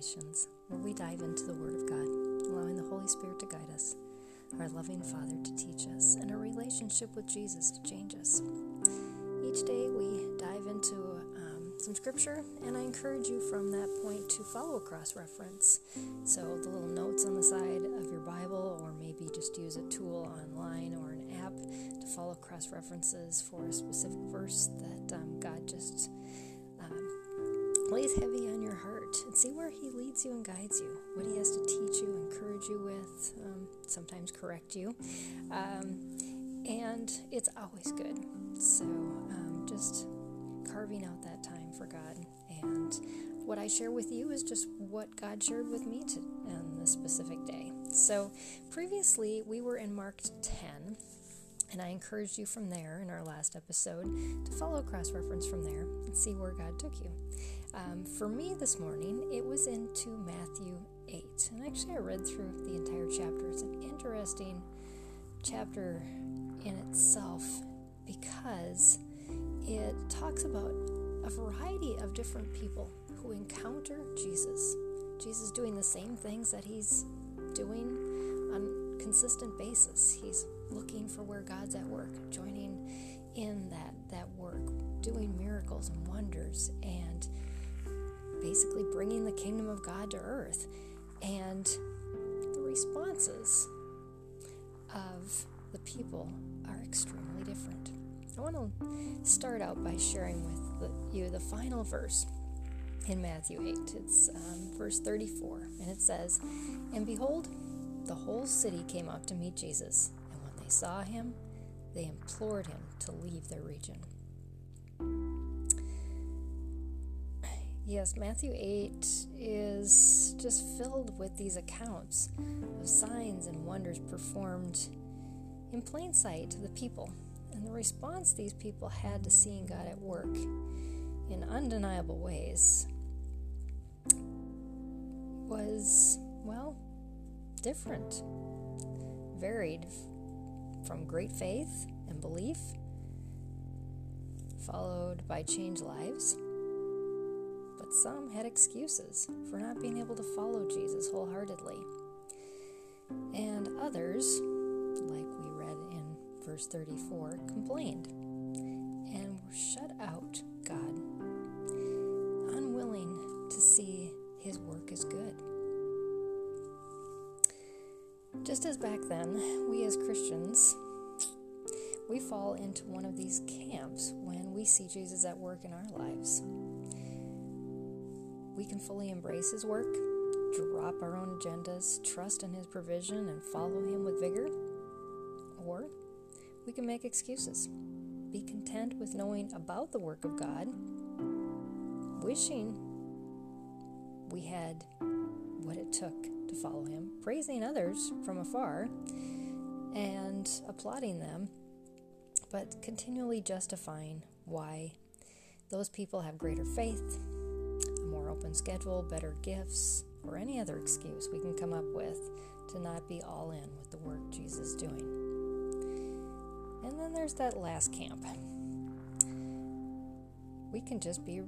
Meditations, where we dive into the Word of God, allowing the Holy Spirit to guide us, our loving Father to teach us, and our relationship with Jesus to change us. Each day we dive into um, some scripture, and I encourage you from that point to follow a cross reference. So, the little notes on the side of your Bible, or maybe just use a tool online or an app to follow cross references for a specific verse that um, God just lays heavy on your heart and see where He leads you and guides you, what He has to teach you, encourage you with, um, sometimes correct you. Um, and it's always good. So um, just carving out that time for God. And what I share with you is just what God shared with me to, on this specific day. So previously, we were in Mark 10. And I encouraged you from there in our last episode to follow cross reference from there and see where God took you. Um, for me this morning, it was into Matthew 8. And actually, I read through the entire chapter. It's an interesting chapter in itself because it talks about a variety of different people who encounter Jesus. Jesus doing the same things that he's doing on consistent basis. He's looking for where God's at work, joining in that that work, doing miracles and wonders and basically bringing the kingdom of God to earth. And the responses of the people are extremely different. I want to start out by sharing with the, you the final verse in Matthew 8. It's um, verse 34, and it says, And behold, the whole city came out to meet Jesus, and when they saw him, they implored him to leave their region. Yes, Matthew 8 is just filled with these accounts of signs and wonders performed in plain sight to the people. And the response these people had to seeing God at work in undeniable ways was, well, different, varied from great faith and belief, followed by changed lives but some had excuses for not being able to follow Jesus wholeheartedly. And others, like we read in verse 34, complained and were shut out God, unwilling to see his work as good. Just as back then, we as Christians, we fall into one of these camps when we see Jesus at work in our lives we can fully embrace His work, drop our own agendas, trust in His provision, and follow Him with vigor. Or we can make excuses, be content with knowing about the work of God, wishing we had what it took to follow Him, praising others from afar, and applauding them, but continually justifying why those people have greater faith a more open schedule, better gifts, or any other excuse we can come up with to not be all in with the work Jesus is doing. And then there's that last camp. We can just be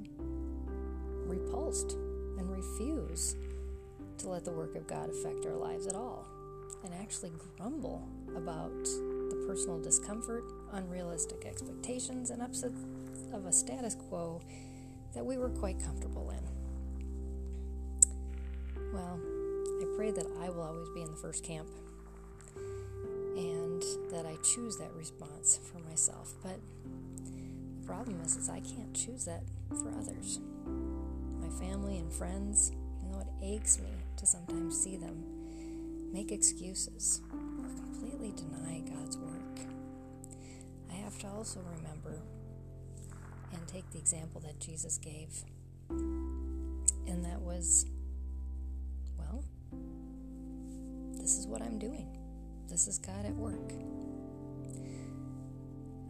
repulsed and refuse to let the work of God affect our lives at all, and actually grumble about the personal discomfort, unrealistic expectations, and upset of a status quo that we were quite comfortable in. Well, I pray that I will always be in the first camp and that I choose that response for myself. But the problem is, is I can't choose that for others. My family and friends, you know, it aches me to sometimes see them make excuses or completely deny God's work, I have to also remember and take the example that Jesus gave. And that was well, this is what I'm doing. This is God at work.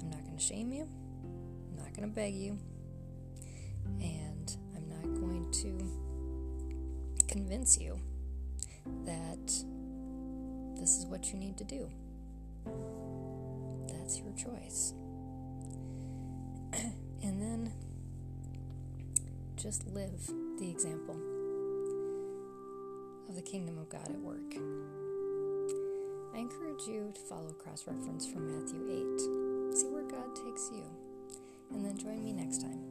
I'm not going to shame you. I'm not going to beg you. And I'm not going to convince you that this is what you need to do. That's your choice. and then just live the example. of the kingdom of God at work. I encourage you to follow cross reference from Matthew 8. See where God takes you. And then join me next time